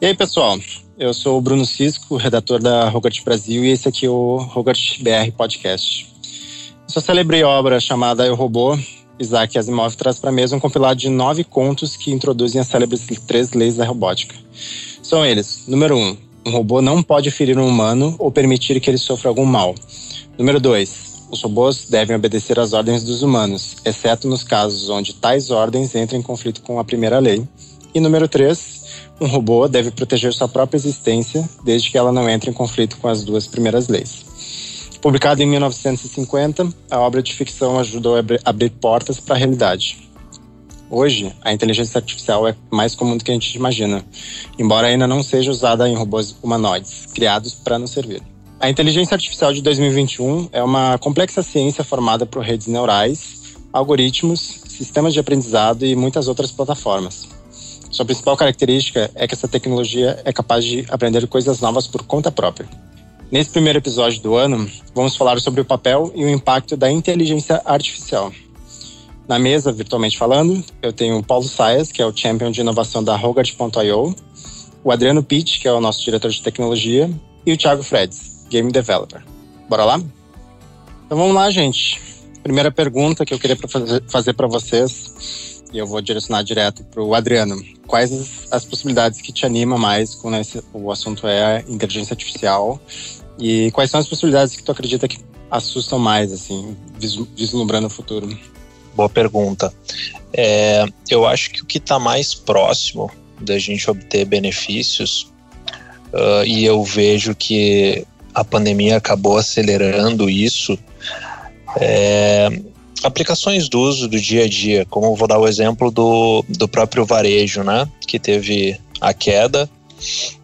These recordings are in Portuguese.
E aí, pessoal? Eu sou o Bruno Cisco, redator da Rogart Brasil, e esse aqui é o Rogart BR Podcast. Sua celebre obra chamada Eu Robô, Isaac Asimov traz para a mesa um compilado de nove contos que introduzem as célebres três leis da robótica. São eles: número um, um robô não pode ferir um humano ou permitir que ele sofra algum mal. Número dois, os robôs devem obedecer às ordens dos humanos, exceto nos casos onde tais ordens entram em conflito com a primeira lei. E número três, um robô deve proteger sua própria existência, desde que ela não entre em conflito com as duas primeiras leis. Publicado em 1950, a obra de ficção ajudou a abrir portas para a realidade. Hoje, a inteligência artificial é mais comum do que a gente imagina, embora ainda não seja usada em robôs humanoides, criados para nos servir. A inteligência artificial de 2021 é uma complexa ciência formada por redes neurais, algoritmos, sistemas de aprendizado e muitas outras plataformas. Sua principal característica é que essa tecnologia é capaz de aprender coisas novas por conta própria. Nesse primeiro episódio do ano, vamos falar sobre o papel e o impacto da inteligência artificial. Na mesa, virtualmente falando, eu tenho o Paulo Saias, que é o Champion de Inovação da Rogart.io, o Adriano Pitt, que é o nosso diretor de tecnologia, e o Thiago Freds, Game Developer. Bora lá? Então vamos lá, gente. Primeira pergunta que eu queria fazer para vocês e eu vou direcionar direto para o Adriano. Quais as, as, possibilidades que te animam mais quando esse, o assunto é inteligência artificial? E quais são as possibilidades que tu acredita que assustam mais, assim, vislumbrando o futuro? Boa pergunta. É, eu acho que o que está mais próximo da gente obter benefícios, uh, e eu vejo que a pandemia acabou acelerando isso, é, aplicações do uso do dia a dia, como vou dar o exemplo do, do próprio varejo, né? Que teve a queda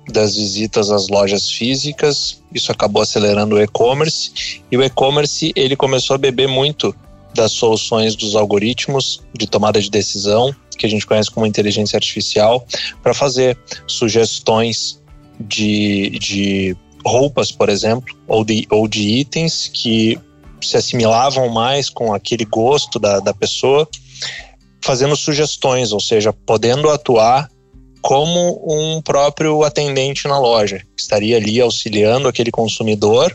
das visitas às lojas físicas, isso acabou acelerando o e-commerce, e o e-commerce ele começou a beber muito das soluções dos algoritmos de tomada de decisão, que a gente conhece como inteligência artificial, para fazer sugestões de, de roupas, por exemplo, ou de, ou de itens que se assimilavam mais com aquele gosto da, da pessoa, fazendo sugestões, ou seja, podendo atuar como um próprio atendente na loja, que estaria ali auxiliando aquele consumidor.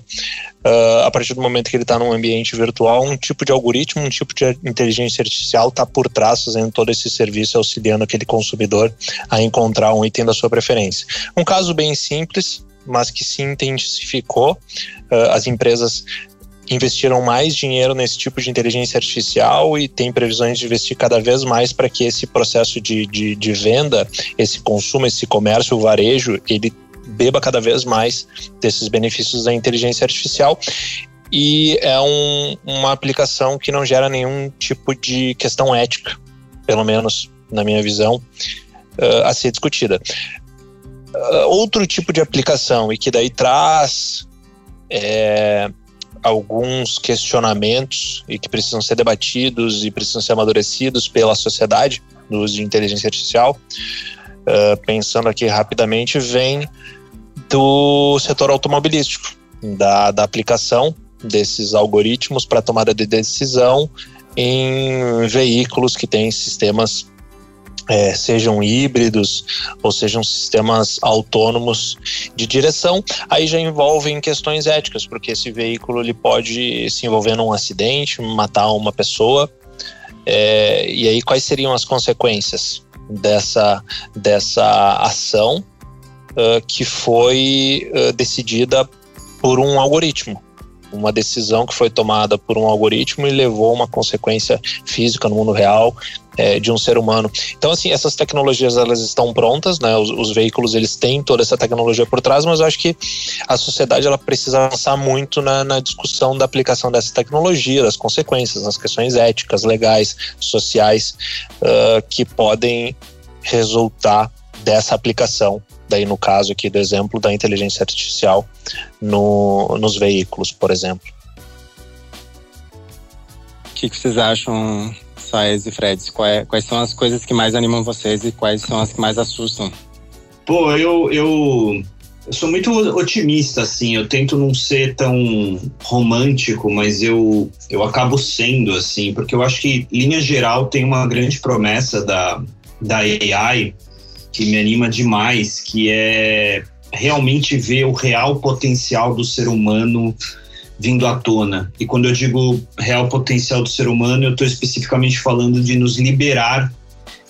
Uh, a partir do momento que ele está num ambiente virtual, um tipo de algoritmo, um tipo de inteligência artificial está por trás fazendo todo esse serviço, auxiliando aquele consumidor a encontrar um item da sua preferência. Um caso bem simples, mas que se intensificou. Uh, as empresas investiram mais dinheiro nesse tipo de inteligência artificial e tem previsões de investir cada vez mais para que esse processo de, de, de venda, esse consumo, esse comércio, o varejo, ele beba cada vez mais desses benefícios da inteligência artificial e é um, uma aplicação que não gera nenhum tipo de questão ética, pelo menos na minha visão, uh, a ser discutida. Uh, outro tipo de aplicação e que daí traz é, alguns questionamentos e que precisam ser debatidos e precisam ser amadurecidos pela sociedade do uso de inteligência artificial. Uh, pensando aqui rapidamente, vem do setor automobilístico, da, da aplicação desses algoritmos para tomada de decisão em veículos que têm sistemas é, sejam híbridos ou sejam sistemas autônomos de direção, aí já envolvem questões éticas, porque esse veículo ele pode se envolver num acidente, matar uma pessoa, é, e aí quais seriam as consequências dessa, dessa ação uh, que foi uh, decidida por um algoritmo? uma decisão que foi tomada por um algoritmo e levou uma consequência física no mundo real é, de um ser humano. Então, assim, essas tecnologias elas estão prontas, né? Os, os, veículos eles têm toda essa tecnologia por trás, mas eu acho que a sociedade ela precisa avançar muito na, na discussão da aplicação dessa tecnologia, das consequências, nas questões éticas, legais, sociais uh, que podem resultar dessa aplicação daí no caso aqui do exemplo da inteligência artificial no, nos veículos, por exemplo. O que, que vocês acham, Saez e Fred? Quais, quais são as coisas que mais animam vocês e quais são as que mais assustam? Pô, eu, eu, eu sou muito otimista, assim. Eu tento não ser tão romântico, mas eu, eu acabo sendo, assim, porque eu acho que, linha geral, tem uma grande promessa da, da AI que me anima demais, que é realmente ver o real potencial do ser humano vindo à tona. E quando eu digo real potencial do ser humano, eu estou especificamente falando de nos liberar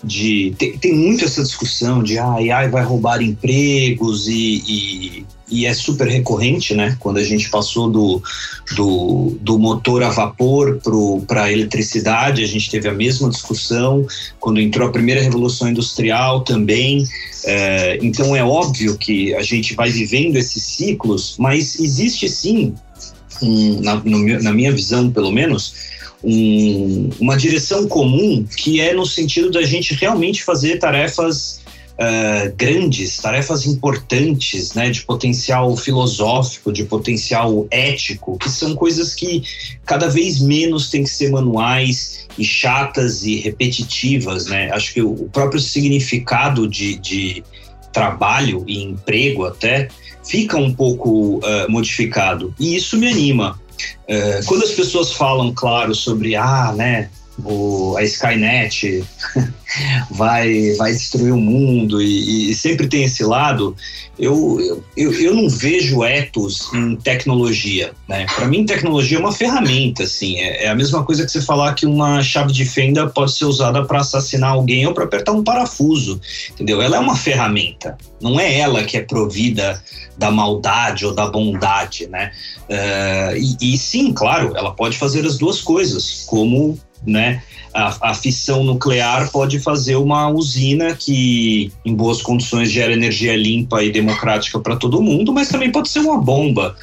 de. Tem, tem muito essa discussão de ah, AI vai roubar empregos e, e, e, é super recorrente, né? Quando a gente passou do, do, do motor a vapor para a eletricidade, a gente teve a mesma discussão. Quando entrou a primeira revolução industrial também. É, então é óbvio que a gente vai vivendo esses ciclos, mas existe sim, um, na, no, na minha visão pelo menos, um, uma direção comum que é no sentido da gente realmente fazer tarefas uh, grandes, tarefas importantes, né, de potencial filosófico, de potencial ético, que são coisas que cada vez menos têm que ser manuais e chatas e repetitivas, né? Acho que o próprio significado de, de trabalho e emprego até fica um pouco uh, modificado. E isso me anima. É, quando as pessoas falam, claro, sobre ah, né, o, a Skynet vai, vai destruir o mundo e, e, sempre tem esse lado, eu, eu, eu não vejo ethos em tecnologia. Né? Para mim, tecnologia é uma ferramenta. Assim, é, é, a mesma coisa que você falar que uma chave de fenda pode ser usada para assassinar alguém ou para apertar um parafuso. Entendeu? Ela é uma ferramenta. Não é ela que é provida da maldade ou da bondade. Né? Uh, e, e sim, claro, ela pode fazer as duas coisas, como né? A, a, fissão nuclear pode fazer uma usina que, em boas condições, gera energia limpa e democrática para todo mundo, mas também pode ser uma bomba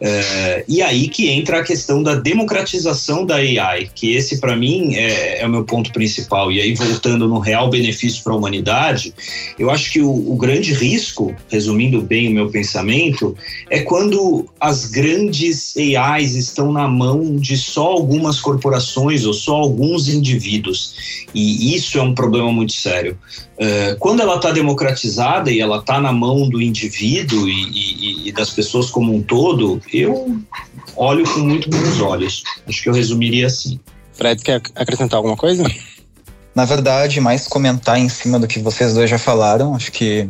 é, e aí que entra a questão da democratização da AI, que esse para mim é, é, o meu ponto principal. E aí voltando no real benefício para a humanidade, eu acho que o, o, grande risco, resumindo bem o meu pensamento, é quando as grandes AIs estão na mão de só algumas corporações ou só alguns indivíduos. E isso é um problema muito sério. É, quando ela está democratizada e ela está na mão do indivíduo e, e, e, das pessoas como um todo, eu olho com muito bons olhos. Acho que eu resumiria assim. Fred, quer acrescentar alguma coisa? Na verdade, mais comentar em cima do que vocês dois já falaram. Acho que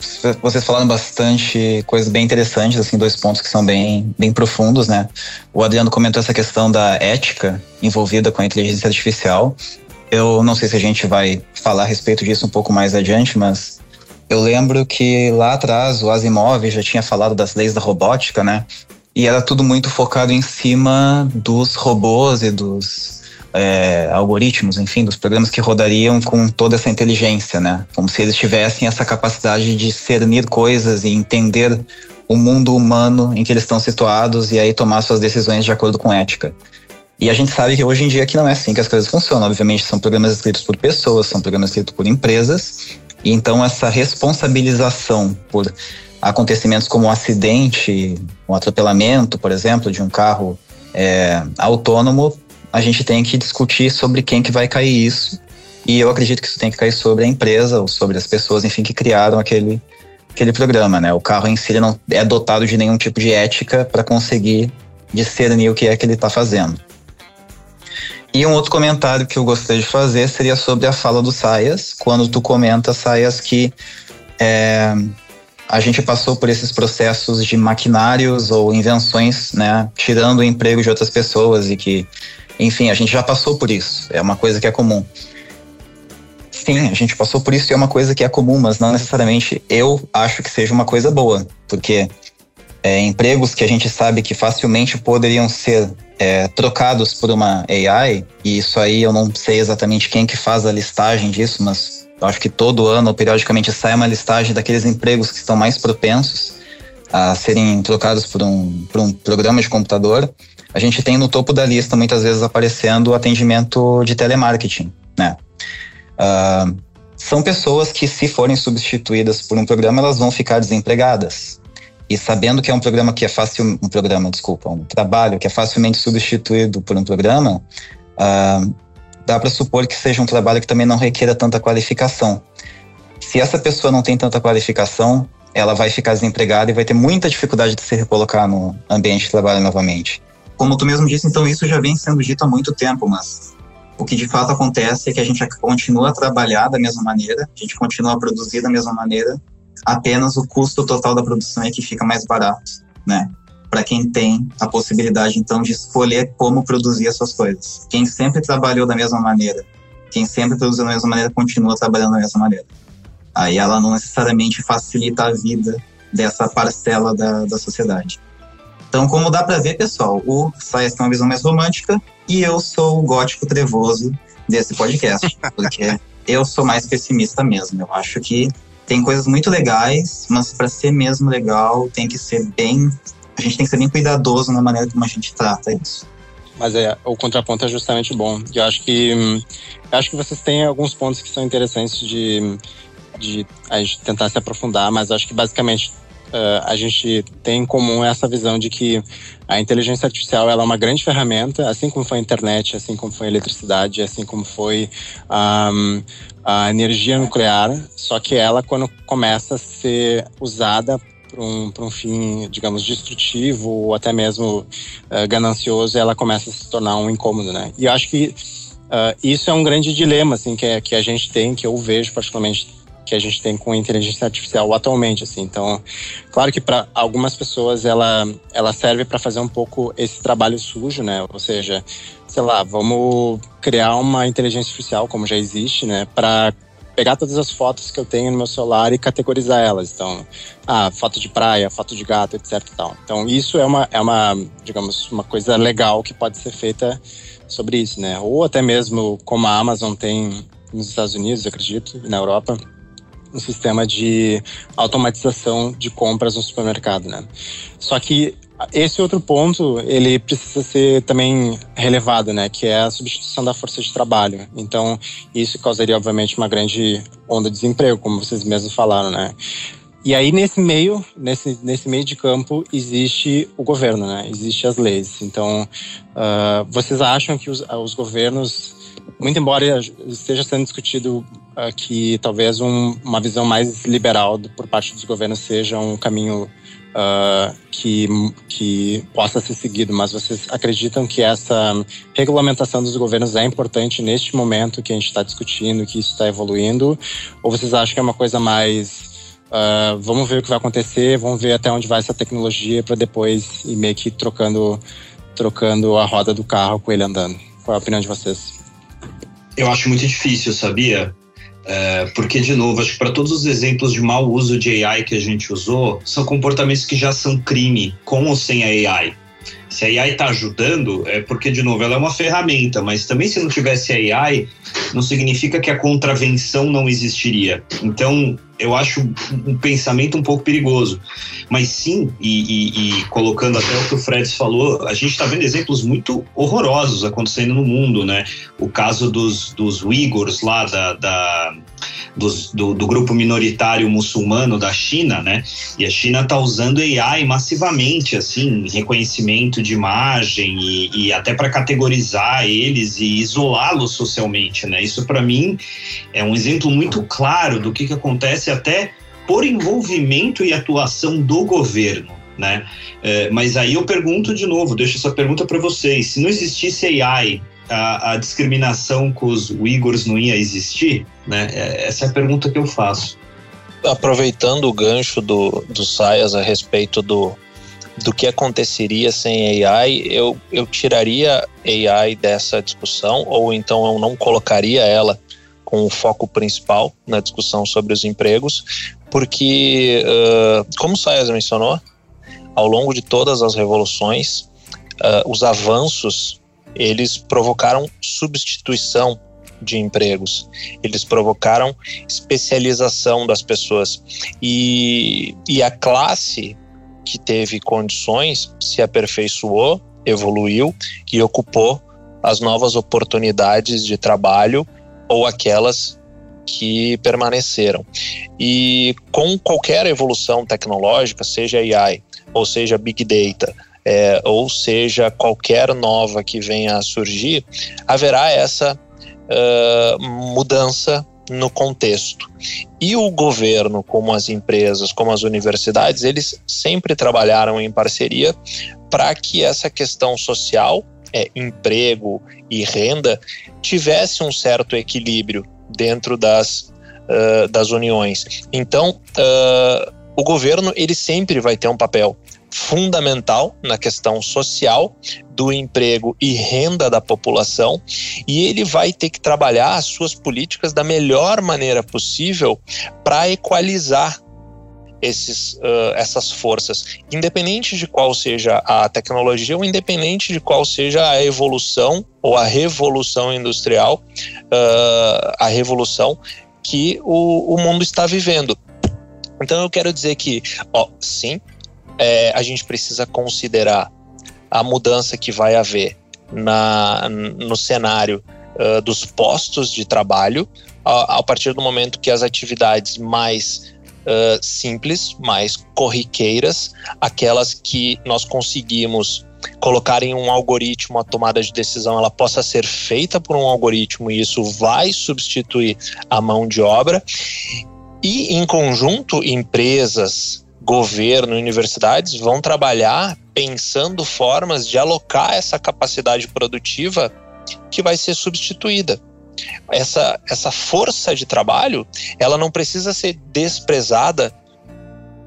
vocês falaram bastante coisas bem interessantes, assim, dois pontos que são bem, bem profundos, né? O Adriano comentou essa questão da ética envolvida com a inteligência artificial. Eu não sei se a gente vai falar a respeito disso um pouco mais adiante, mas eu lembro que lá atrás o Asimov já tinha falado das leis da robótica, né? E era tudo muito focado em cima dos robôs e dos é, algoritmos, enfim, dos programas que rodariam com toda essa inteligência, né? Como se eles tivessem essa capacidade de discernir coisas e entender o mundo humano em que eles estão situados e aí tomar suas decisões de acordo com ética. E a gente sabe que hoje em dia que não é assim que as coisas funcionam. Obviamente, são programas escritos por pessoas, são programas escritos por empresas. E então, essa responsabilização por acontecimentos como um acidente, um atropelamento, por exemplo, de um carro é, autônomo, a gente tem que discutir sobre quem que vai cair isso. E eu acredito que isso tem que cair sobre a empresa ou sobre as pessoas, enfim, que criaram aquele, aquele programa, né? O carro em si não é dotado de nenhum tipo de ética para conseguir discernir o que é que ele está fazendo. E um outro comentário que eu gostaria de fazer seria sobre a fala do Saias, quando tu comenta, Saias, que é, a gente passou por esses processos de maquinários ou invenções, né, tirando o emprego de outras pessoas e que, enfim, a gente já passou por isso, é uma coisa que é comum. Sim, a gente passou por isso e é uma coisa que é comum, mas não necessariamente eu acho que seja uma coisa boa, porque é, empregos que a gente sabe que facilmente poderiam ser é, trocados por uma AI, e isso aí eu não sei exatamente quem que faz a listagem disso, mas eu acho que todo ano, periodicamente, sai uma listagem daqueles empregos que estão mais propensos a serem trocados por um, por um programa de computador. A gente tem no topo da lista, muitas vezes, aparecendo atendimento de telemarketing, né? Uh, são pessoas que, se forem substituídas por um programa, elas vão ficar desempregadas. E sabendo que é um programa que é fácil, um programa, desculpa, um trabalho que é facilmente substituído por um programa, uh, dá para supor que seja um trabalho que também não requeira tanta qualificação. Se essa pessoa não tem tanta qualificação, ela vai ficar desempregada e vai ter muita dificuldade de se recolocar no ambiente de trabalho novamente. Como tu mesmo disse, então isso já vem sendo dito há muito tempo, mas O que de fato acontece é que a gente continua a trabalhar da mesma maneira, a gente continua a produzir da mesma maneira, apenas o custo total da produção é que fica mais barato, né? Para quem tem a possibilidade então de escolher como produzir as suas coisas. Quem sempre trabalhou da mesma maneira, quem sempre produziu da mesma maneira, continua trabalhando da mesma maneira. Aí ela não necessariamente facilita a vida dessa parcela da, da sociedade. Então, como dá para ver, pessoal, o Saias tem uma visão mais romântica e eu sou o gótico trevoso desse podcast, porque eu sou mais pessimista mesmo. Eu acho que tem coisas muito legais, mas para ser mesmo legal, tem que ser bem. A gente tem que ser bem cuidadoso na maneira como a gente trata isso. Mas é, o contraponto é justamente bom. Eu acho que eu acho que vocês têm alguns pontos que são interessantes de, de a gente tentar se aprofundar, mas acho que basicamente uh, a gente tem em comum essa visão de que a inteligência artificial ela é uma grande ferramenta, assim como foi a internet, assim como foi a eletricidade, assim como foi um, a energia nuclear, só que ela, quando começa a ser usada para um, um fim, digamos, destrutivo ou até mesmo uh, ganancioso, ela começa a se tornar um incômodo, né? E eu acho que uh, isso é um grande dilema, assim, que, é, que a gente tem, que eu vejo particularmente que a gente tem com inteligência artificial atualmente, assim. Então, claro que para algumas pessoas ela ela serve para fazer um pouco esse trabalho sujo, né? Ou seja, sei lá, vamos criar uma inteligência artificial como já existe, né, para pegar todas as fotos que eu tenho no meu celular e categorizar elas. Então, ah, foto de praia, foto de gato, etc. Tal. Então, isso é uma, é uma, digamos, uma coisa legal que pode ser feita sobre isso, né? Ou até mesmo como a Amazon tem nos Estados Unidos, acredito, e na Europa, um sistema de automatização de compras no supermercado, né? Só que esse outro ponto, ele precisa ser também relevado, né? Que é a substituição da força de trabalho. Então, isso causaria, obviamente, uma grande onda de desemprego, como vocês mesmos falaram, né? E aí, nesse meio, nesse, nesse meio de campo, existe o governo, né? Existem as leis. Então, uh, vocês acham que os, os governos muito embora esteja sendo discutido uh, que talvez um, uma visão mais liberal do, por parte dos governos seja um caminho uh, que, que possa ser seguido, mas vocês acreditam que essa regulamentação dos governos é importante neste momento que a gente está discutindo, que isso está evoluindo? Ou vocês acham que é uma coisa mais Uh, vamos ver o que vai acontecer, vamos ver até onde vai essa tecnologia para depois ir meio que trocando, trocando a roda do carro com ele andando. Qual é a opinião de vocês? Eu acho muito difícil, sabia? É, porque, de novo, acho que para todos os exemplos de mau uso de AI que a gente usou, são comportamentos que já são crime, com ou sem a AI. Se a AI está ajudando, é porque, de novo, ela é uma ferramenta, mas também se não tivesse a AI, não significa que a contravenção não existiria. Então, eu acho um pensamento um pouco perigoso. Mas sim, e, e, e colocando até o que o Fred falou, a gente está vendo exemplos muito horrorosos acontecendo no mundo, né? O caso dos, dos Uyghurs lá da, da dos, do, do, grupo minoritário muçulmano da China, né? E a China está usando AI massivamente, assim, reconhecimento de imagem e, e até para categorizar eles e isolá-los socialmente, né? Isso para mim é um exemplo muito claro do que, que acontece até por envolvimento e atuação do governo. Né? É, mas aí eu pergunto de novo, deixo essa pergunta para vocês: se não existisse AI, a, a, discriminação com os Uyghurs não ia existir? Né? É, essa é a pergunta que eu faço. Aproveitando o gancho do, do Saias a respeito do, do que aconteceria sem AI, eu, eu tiraria AI dessa discussão, ou então eu não colocaria ela com o foco principal na discussão sobre os empregos, porque, uh, como o Saias mencionou, ao longo de todas as revoluções, uh, os avanços eles provocaram substituição de empregos, eles provocaram especialização das pessoas. E, e a classe que teve condições se aperfeiçoou, evoluiu e ocupou as novas oportunidades de trabalho ou aquelas que permaneceram. E com qualquer evolução tecnológica, seja AI ou seja Big Data, é, ou seja, qualquer nova que venha a surgir, haverá essa uh, mudança no contexto. E o governo, como as empresas, como as universidades, eles sempre trabalharam em parceria para que essa questão social é, emprego e renda tivesse um certo equilíbrio dentro das, uh, das uniões. Então, uh, o governo ele sempre vai ter um papel fundamental na questão social do emprego e renda da população e ele vai ter que trabalhar as suas políticas da melhor maneira possível para equalizar esses, uh, essas forças, independente de qual seja a tecnologia ou independente de qual seja a evolução ou a revolução industrial, uh, a revolução que o, o mundo está vivendo. Então eu quero dizer que, ó, sim, é, a gente precisa considerar a mudança que vai haver na, no cenário uh, dos postos de trabalho a, a, partir do momento que as atividades mais uh, simples, mais corriqueiras, aquelas que nós conseguimos colocar em um algoritmo a tomada de decisão ela possa ser feita por um algoritmo e isso vai substituir a mão de obra. E, em conjunto, empresas, governo, universidades vão trabalhar pensando formas de alocar essa capacidade produtiva que vai ser substituída. Essa, essa força de trabalho, ela não precisa ser desprezada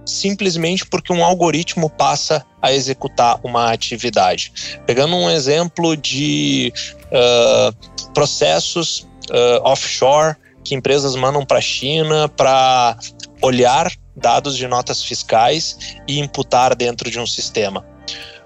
simplesmente porque um algoritmo passa a executar uma atividade. Pegando um exemplo de uh, processos uh, offshore que empresas mandam para a China para olhar dados de notas fiscais e imputar dentro de um sistema.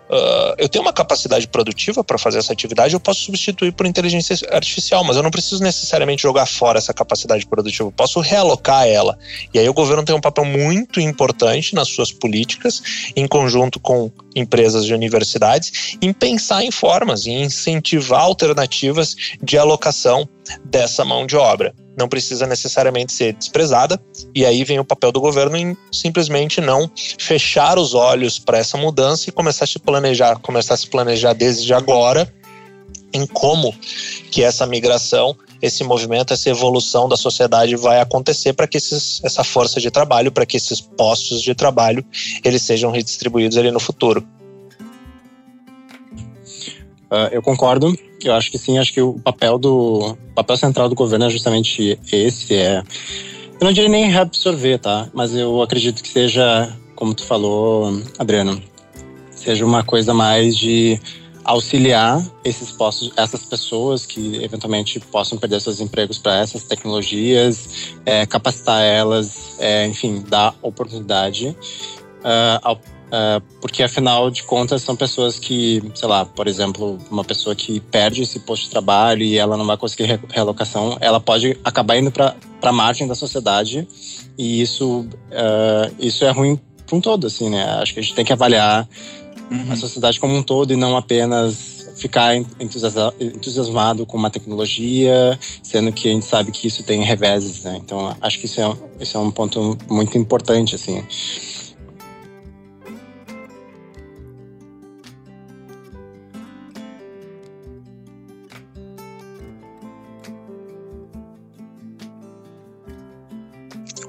Uh, eu tenho uma capacidade produtiva para fazer essa atividade, eu posso substituir por inteligência artificial, mas eu não preciso necessariamente jogar fora essa capacidade produtiva, eu posso realocar ela. E aí o governo tem um papel muito importante nas suas políticas, em conjunto com empresas de universidades, em pensar em formas, em incentivar alternativas de alocação dessa mão de obra não precisa necessariamente ser desprezada, e aí vem o papel do governo em simplesmente não fechar os olhos para essa mudança e começar a se planejar, começar a se planejar desde agora em como que essa migração, esse movimento, essa evolução da sociedade vai acontecer para que esses, essa força de trabalho, para que esses postos de trabalho, eles sejam redistribuídos ali no futuro. Uh, eu concordo. Eu acho que sim. Acho que o papel do o papel central do governo é justamente esse. É, eu não diria nem reabsorver, tá? Mas eu acredito que seja, como tu falou, Adriano, seja uma coisa mais de auxiliar esses postos, essas pessoas que eventualmente possam perder seus empregos para essas tecnologias, é, capacitar elas, é, enfim, dar oportunidade uh, ao Uh, porque afinal de contas são pessoas que, sei lá, por exemplo, uma pessoa que perde esse posto de trabalho e ela não vai conseguir realocação, ela pode acabar indo para a margem da sociedade e isso, uh, isso é ruim para um todo, assim, né? Acho que a gente tem que avaliar uhum. a sociedade como um todo e não apenas ficar entusiasmado com uma tecnologia, sendo que a gente sabe que isso tem reveses, né? Então, acho que isso é, isso é um ponto muito importante, assim.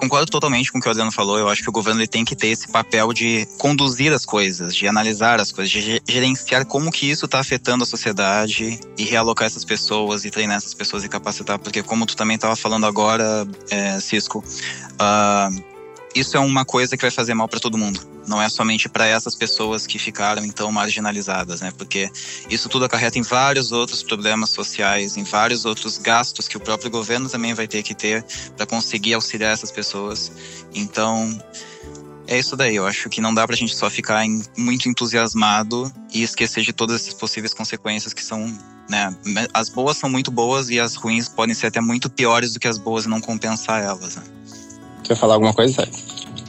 Concordo totalmente com o que o Adriano falou. Eu acho que o governo ele tem que ter esse papel de conduzir as coisas, de analisar as coisas, de gerenciar como que isso está afetando a sociedade e realocar essas pessoas e treinar essas pessoas e capacitar. Porque como tu também estava falando agora, é, Cisco, uh, isso é uma coisa que vai fazer mal para todo mundo. Não é somente para essas pessoas que ficaram então marginalizadas, né? Porque isso tudo acarreta em vários outros problemas sociais, em vários outros gastos que o próprio governo também vai ter que ter para conseguir auxiliar essas pessoas. Então, é isso daí. Eu acho que não dá para a gente só ficar em, muito entusiasmado e esquecer de todas essas possíveis consequências que são, né? As boas são muito boas e as ruins podem ser até muito piores do que as boas e não compensar elas. Né? Quer falar alguma coisa,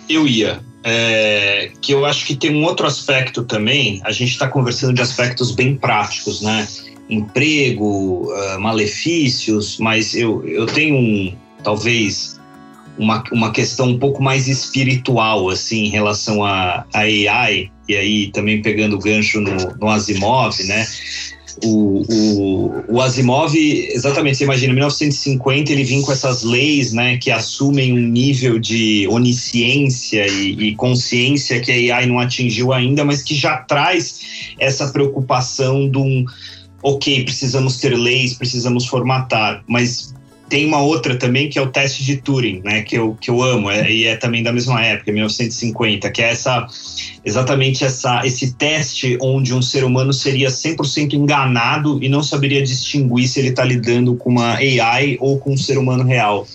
Eu ia. É, que eu acho que tem um outro aspecto também. A gente está conversando de aspectos bem práticos, né? Emprego, uh, malefícios, mas eu, eu tenho um, talvez uma, uma questão um pouco mais espiritual, assim, em relação a, a AI, e aí também pegando o gancho no, no Asimov, né? O, o, o Asimov, exatamente, você imagina, em 1950 ele vinha com essas leis, né, que assumem um nível de onisciência e, e, consciência que a AI não atingiu ainda, mas que já traz essa preocupação de um, ok, precisamos ter leis, precisamos formatar, mas tem uma outra também que é o teste de Turing, né, que eu, que eu amo, é, e é também da mesma época, 1950, que é essa exatamente essa, esse teste onde um ser humano seria 100% enganado e não saberia distinguir se ele está lidando com uma AI ou com um ser humano real.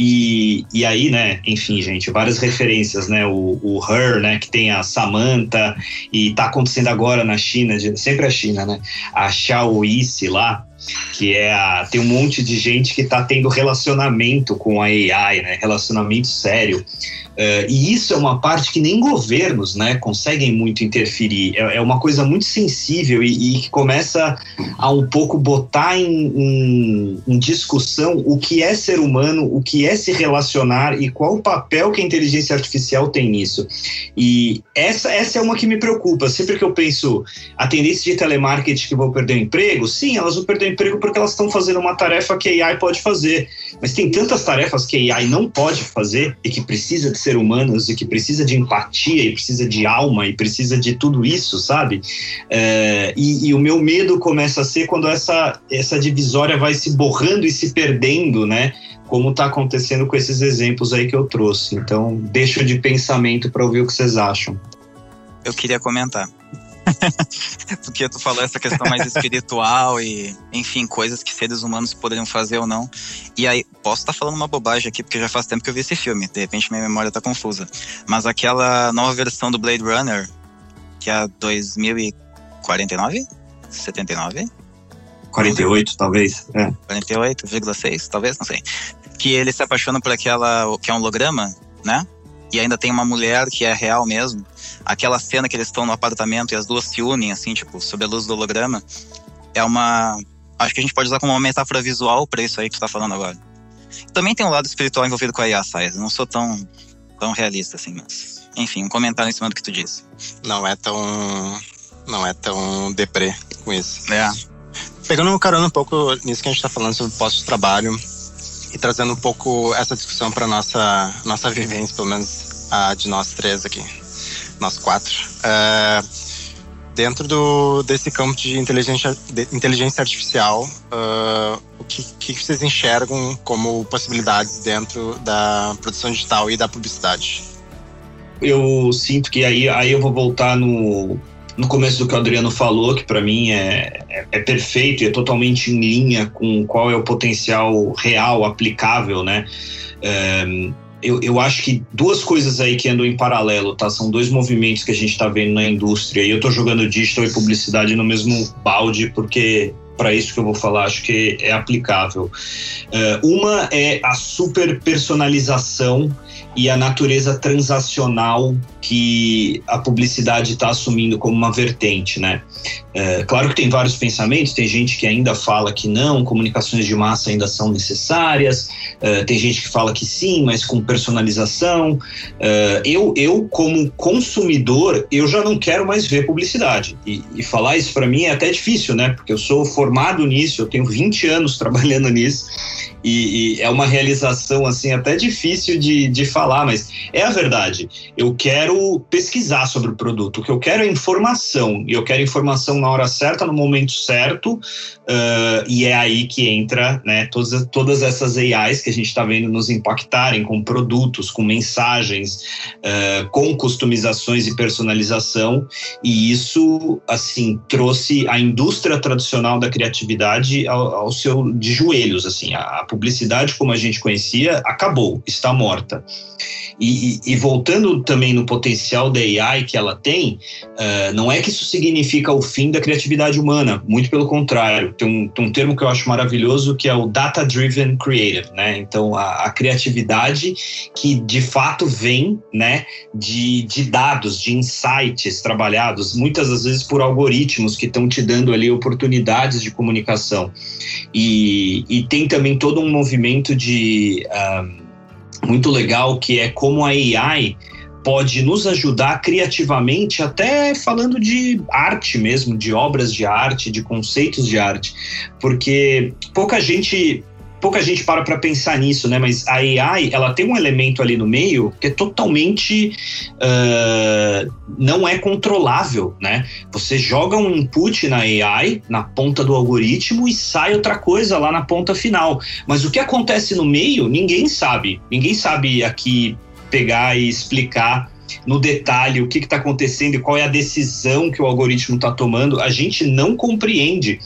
E, e aí, né, enfim, gente, várias referências, né? O, o Her, né, que tem a Samantha, e tá acontecendo agora na China, sempre a China, né? A Xiao Yisi lá, que é a, tem um monte de gente que está tendo relacionamento com a AI, né? Relacionamento sério. Uh, e isso é uma parte que nem governos né, conseguem muito interferir. É, é uma coisa muito sensível e, e, que começa a um pouco botar em, em, em, discussão o que é ser humano, o que é se relacionar e qual o papel que a inteligência artificial tem nisso. E essa, essa é uma que me preocupa. Sempre que eu penso a tendência de telemarketing que vão perder o emprego, sim, elas vão perder emprego porque elas estão fazendo uma tarefa que a AI pode fazer. Mas tem tantas tarefas que a AI não pode fazer e que precisa de ser humanos e que precisa de empatia e precisa de alma e precisa de tudo isso, sabe? É, e, e, o meu medo começa a ser quando essa, essa divisória vai se borrando e se perdendo, né? Como está acontecendo com esses exemplos aí que eu trouxe. Então, deixo de pensamento para ouvir o que vocês acham. Eu queria comentar. Porque tu falou essa questão mais espiritual e, enfim, coisas que seres humanos poderiam fazer ou não. E aí, posso estar tá falando uma bobagem aqui, porque já faz tempo que eu vi esse filme, de repente minha memória tá confusa. Mas aquela nova versão do Blade Runner, que é a 2049? 79? 48, talvez. É. 48,6, talvez, não sei. Que ele se apaixona por aquela que é um holograma, né? E ainda tem uma mulher que é real mesmo aquela cena que eles estão no apartamento e as duas se unem, assim, tipo, sob a luz do holograma, é uma. Acho que a gente pode usar como uma metáfora visual para isso aí que tu tá falando agora. Também tem um lado espiritual envolvido com a IA, Sais. Não sou tão, tão realista assim, mas. Enfim, um comentário em cima do que tu disse. Não é tão. Não é tão deprê com isso. É. Pegando um carona um pouco nisso que a gente tá falando sobre posto de trabalho e trazendo um pouco essa discussão para nossa nossa vivência, pelo menos a de nós três aqui nós quatro. É, dentro do, desse campo de inteligência, de inteligência artificial, uh, o que, que vocês enxergam como possibilidades dentro da produção digital e da publicidade? Eu sinto que aí, aí eu vou voltar no, no começo do que o Adriano falou, que para mim é, é, é, perfeito e é totalmente em linha com qual é o potencial real, aplicável, né? É, eu, eu acho que duas coisas aí que andam em paralelo, tá? São dois movimentos que a gente está vendo na indústria. E eu estou jogando digital e publicidade no mesmo balde, porque para isso que eu vou falar, acho que é aplicável. Uh, uma é a super personalização e a natureza transacional que a publicidade está assumindo como uma vertente, né? É, claro que tem vários pensamentos, tem gente que ainda fala que não, comunicações de massa ainda são necessárias, é, tem gente que fala que sim, mas com personalização. É, eu, eu, como consumidor, eu já não quero mais ver publicidade. E, e falar isso para mim é até difícil, né? Porque eu sou formado nisso, eu tenho 20 anos trabalhando nisso. E, e, é uma realização assim até difícil de, de falar, mas é a verdade. Eu quero pesquisar sobre o produto, o que eu quero é informação, e eu quero informação na hora certa, no momento certo, uh, e é aí que entra né, todas, todas essas AIs que a gente está vendo nos impactarem com produtos, com mensagens, uh, com customizações e personalização, e isso assim trouxe a indústria tradicional da criatividade ao, ao seu de joelhos, assim, a publicidade como a gente conhecia acabou, está morta. E, e, e, voltando também no potencial da AI que ela tem, uh, não é que isso significa o fim da criatividade humana, muito pelo contrário. Tem um, tem um termo que eu acho maravilhoso que é o Data Driven Creative, né? Então, a, a criatividade que de fato vem né, de, de dados, de insights trabalhados, muitas das vezes por algoritmos que estão te dando ali oportunidades de comunicação. E, e tem também todo um movimento de. Ah, muito legal que é como a AI pode nos ajudar criativamente, até falando de arte mesmo, de obras de arte, de conceitos de arte, porque pouca gente pouca gente para para pensar nisso, né? Mas a AI, ela tem um elemento ali no meio que é totalmente uh, não é controlável, né? Você joga um input na AI, na ponta do algoritmo e sai outra coisa lá na ponta final. Mas o que acontece no meio, ninguém sabe. Ninguém sabe aqui pegar e explicar no detalhe o que está acontecendo e qual é a decisão que o algoritmo está tomando, a gente não compreende.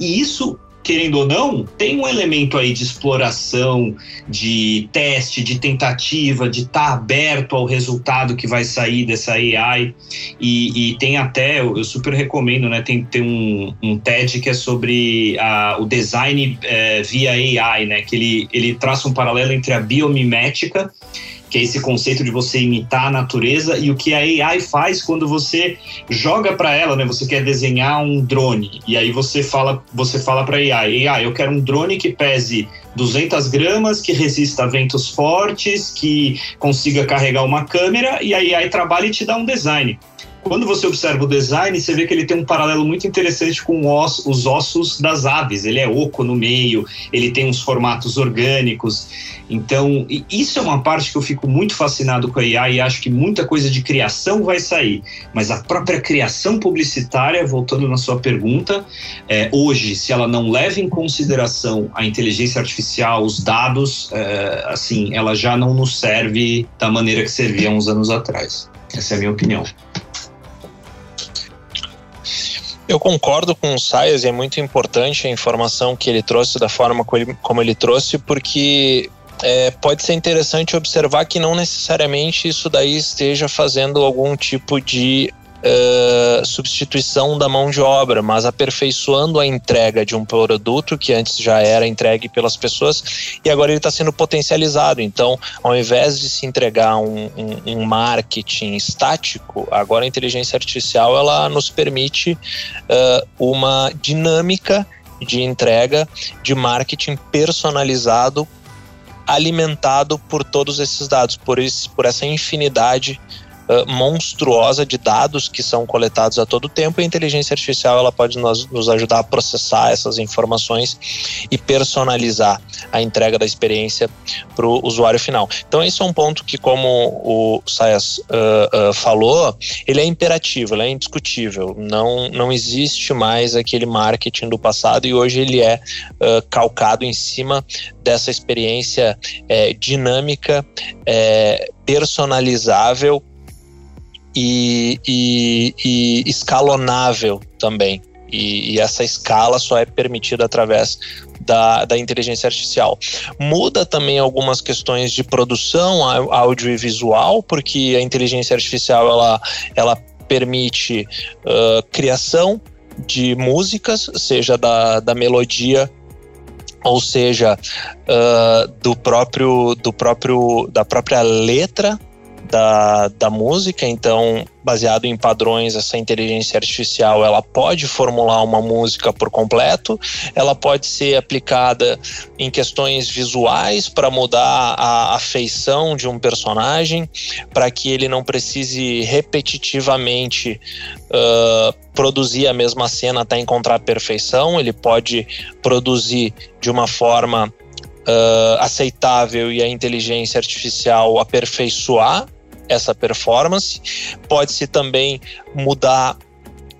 E isso querendo ou não, tem um elemento aí de exploração, de teste, de tentativa, de estar tá aberto ao resultado que vai sair dessa AI. E, e tem até, eu, super recomendo, né? Tem, tem um, um TED que é sobre a, o design é, via AI, né? Que ele, ele traça um paralelo entre a biomimética que é esse conceito de você imitar a natureza e o que a AI faz quando você joga para ela, né? Você quer desenhar um drone e aí você fala, você fala para AI, AI, eu quero um drone que pese 200 gramas, que resista a ventos fortes, que consiga carregar uma câmera e a AI trabalha e te dá um design quando você observa o design, você vê que ele tem um paralelo muito interessante com os ossos das aves. Ele é oco no meio, ele tem uns formatos orgânicos. Então, isso é uma parte que eu fico muito fascinado com a IA e acho que muita coisa de criação vai sair. Mas a própria criação publicitária, voltando na sua pergunta, é, hoje, se ela não leva em consideração a inteligência artificial, os dados, é, assim, ela já não nos serve da maneira que servia uns anos atrás. Essa é a minha opinião. Eu concordo com o Saias e é muito importante a informação que ele trouxe da forma como ele, como ele trouxe, porque é, pode ser interessante observar que não necessariamente isso daí esteja fazendo algum tipo de uh, substituição da mão de obra, mas aperfeiçoando a entrega de um produto que antes já era entregue pelas pessoas e agora ele está sendo potencializado. Então, ao invés de se entregar um, um, um, marketing estático, agora a inteligência artificial ela nos permite uh, uma dinâmica de entrega de marketing personalizado alimentado por todos esses dados, por, esse, por essa infinidade monstruosa de dados que são coletados a todo tempo e a inteligência artificial ela pode nos, nos ajudar a processar essas informações e personalizar a entrega da experiência para o usuário final. Então esse é um ponto que, como o Sayas uh, uh, falou, ele é imperativo, ele é indiscutível. Não, não existe mais aquele marketing do passado e hoje ele é calcado em cima dessa experiência dinâmica, personalizável e, e, e escalonável também. E, e, essa escala só é permitida através da, da inteligência artificial. Muda também algumas questões de produção áudio e visual, porque a inteligência artificial ela, ela permite uh, criação de músicas, seja da, da melodia ou seja uh, do próprio do próprio da própria letra da, da música, então baseado em padrões, essa inteligência artificial ela pode formular uma música por completo, ela pode ser aplicada em questões visuais para mudar a, feição de um personagem, para que ele não precise repetitivamente uh, produzir a mesma cena até encontrar a perfeição, ele pode produzir de uma forma Uh, aceitável e a inteligência artificial aperfeiçoar essa performance. Pode-se também mudar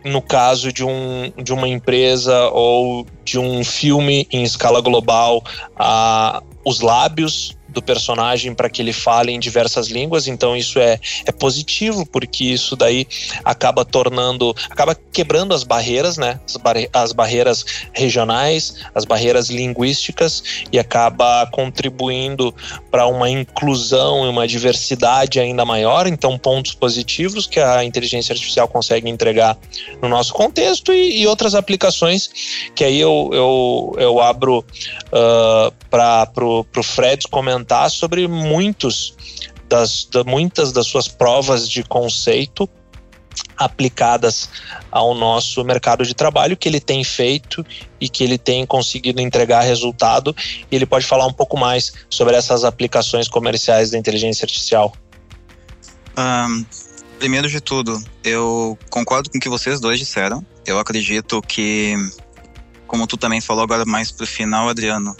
no caso de, um, de uma empresa ou de um filme em escala global, a, os lábios do personagem para que ele fale em diversas línguas, então isso é, é positivo, porque isso daí acaba tornando, acaba quebrando as barreiras, né? As, bar as barreiras regionais, as barreiras linguísticas e acaba contribuindo para uma inclusão e uma diversidade ainda maior, então pontos positivos que a inteligência artificial consegue entregar no nosso contexto e, e outras aplicações que aí eu, eu, eu abro uh, para o Fred comentar comentar sobre muitos das, da, muitas das suas provas de conceito aplicadas ao nosso mercado de trabalho que ele tem feito e que ele tem conseguido entregar resultado e ele pode falar um pouco mais sobre essas aplicações comerciais da inteligência artificial. Um, primeiro de tudo, eu concordo com o que vocês dois disseram. Eu acredito que, como tu também falou agora mais pro final, Adriano,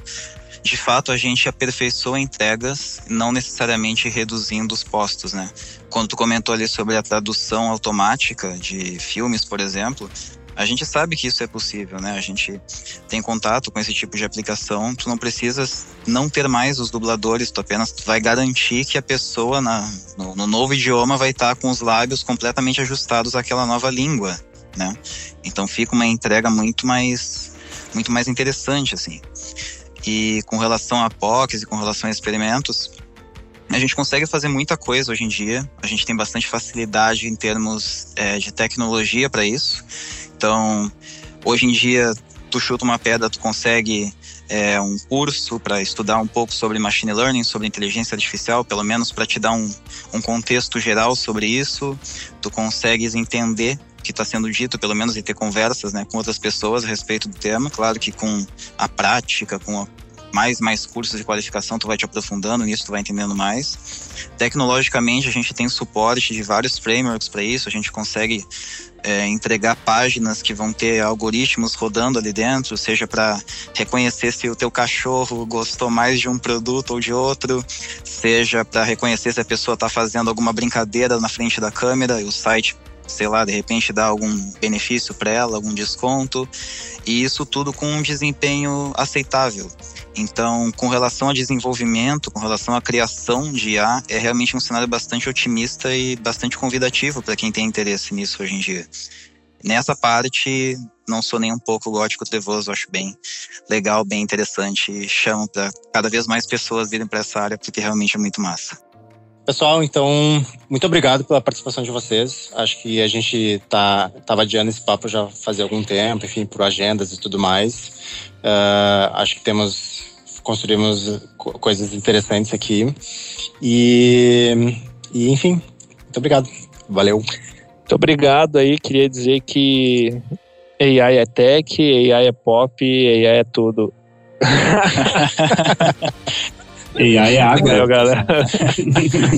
de fato a gente aperfeiçoa entregas, não necessariamente reduzindo os postos, né? Quando tu comentou ali sobre a tradução automática de filmes, por exemplo, a gente sabe que isso é possível, né? A gente tem contato com esse tipo de aplicação. Tu não precisas não ter mais os dubladores, tu apenas vai garantir que a pessoa na, no, no novo idioma vai estar com os lábios completamente ajustados àquela nova língua, né? Então fica uma entrega muito mais, muito mais interessante, assim. E com relação a POCs e com relação a experimentos, a gente consegue fazer muita coisa hoje em dia. A gente tem bastante facilidade em termos é, de tecnologia para isso. Então, hoje em dia, tu chuta uma pedra, tu consegue é, um curso para estudar um pouco sobre machine learning, sobre inteligência artificial, pelo menos para te dar um, um contexto geral sobre isso. Tu consegues entender que está sendo dito, pelo menos e ter conversas né, com outras pessoas a respeito do tema. Claro que com a prática, com a mais mais cursos de qualificação, tu vai te aprofundando nisso, tu vai entendendo mais. Tecnologicamente, a gente tem suporte de vários frameworks para isso, a gente consegue é, entregar páginas que vão ter algoritmos rodando ali dentro, seja para reconhecer se o teu cachorro gostou mais de um produto ou de outro, seja para reconhecer se a pessoa está fazendo alguma brincadeira na frente da câmera e o site sei lá, de repente dá algum benefício para ela, algum desconto, e isso tudo com um desempenho aceitável. Então, com relação a desenvolvimento, com relação à criação de IA, é realmente um cenário bastante otimista e bastante convidativo para quem tem interesse nisso hoje em dia. Nessa parte, não sou nem um pouco gótico trevoso, acho bem legal, bem interessante chamo para cada vez mais pessoas virem para essa área porque realmente é muito massa. Pessoal, então, muito obrigado pela participação de vocês. Acho que a gente tá tava adiando esse papo já fazia algum tempo, enfim, por agendas e tudo mais. Uh, acho que temos construímos coisas interessantes aqui. E, e, enfim, muito obrigado. Valeu. Muito obrigado aí. Queria dizer que AI é tech, AI é pop, AI é tudo. AI é água. Valeu, galera.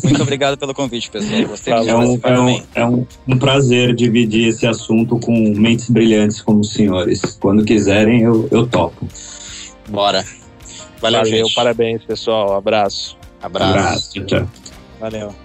Muito obrigado pelo convite, pessoal. Gostei é um, é, um, é um, um, prazer dividir esse assunto com mentes brilhantes como os senhores. Quando quiserem, eu, eu topo. Bora. Valeu, Valeu gente. Parabéns, pessoal. Abraço. Abraço. Abraço. Tchau. Valeu.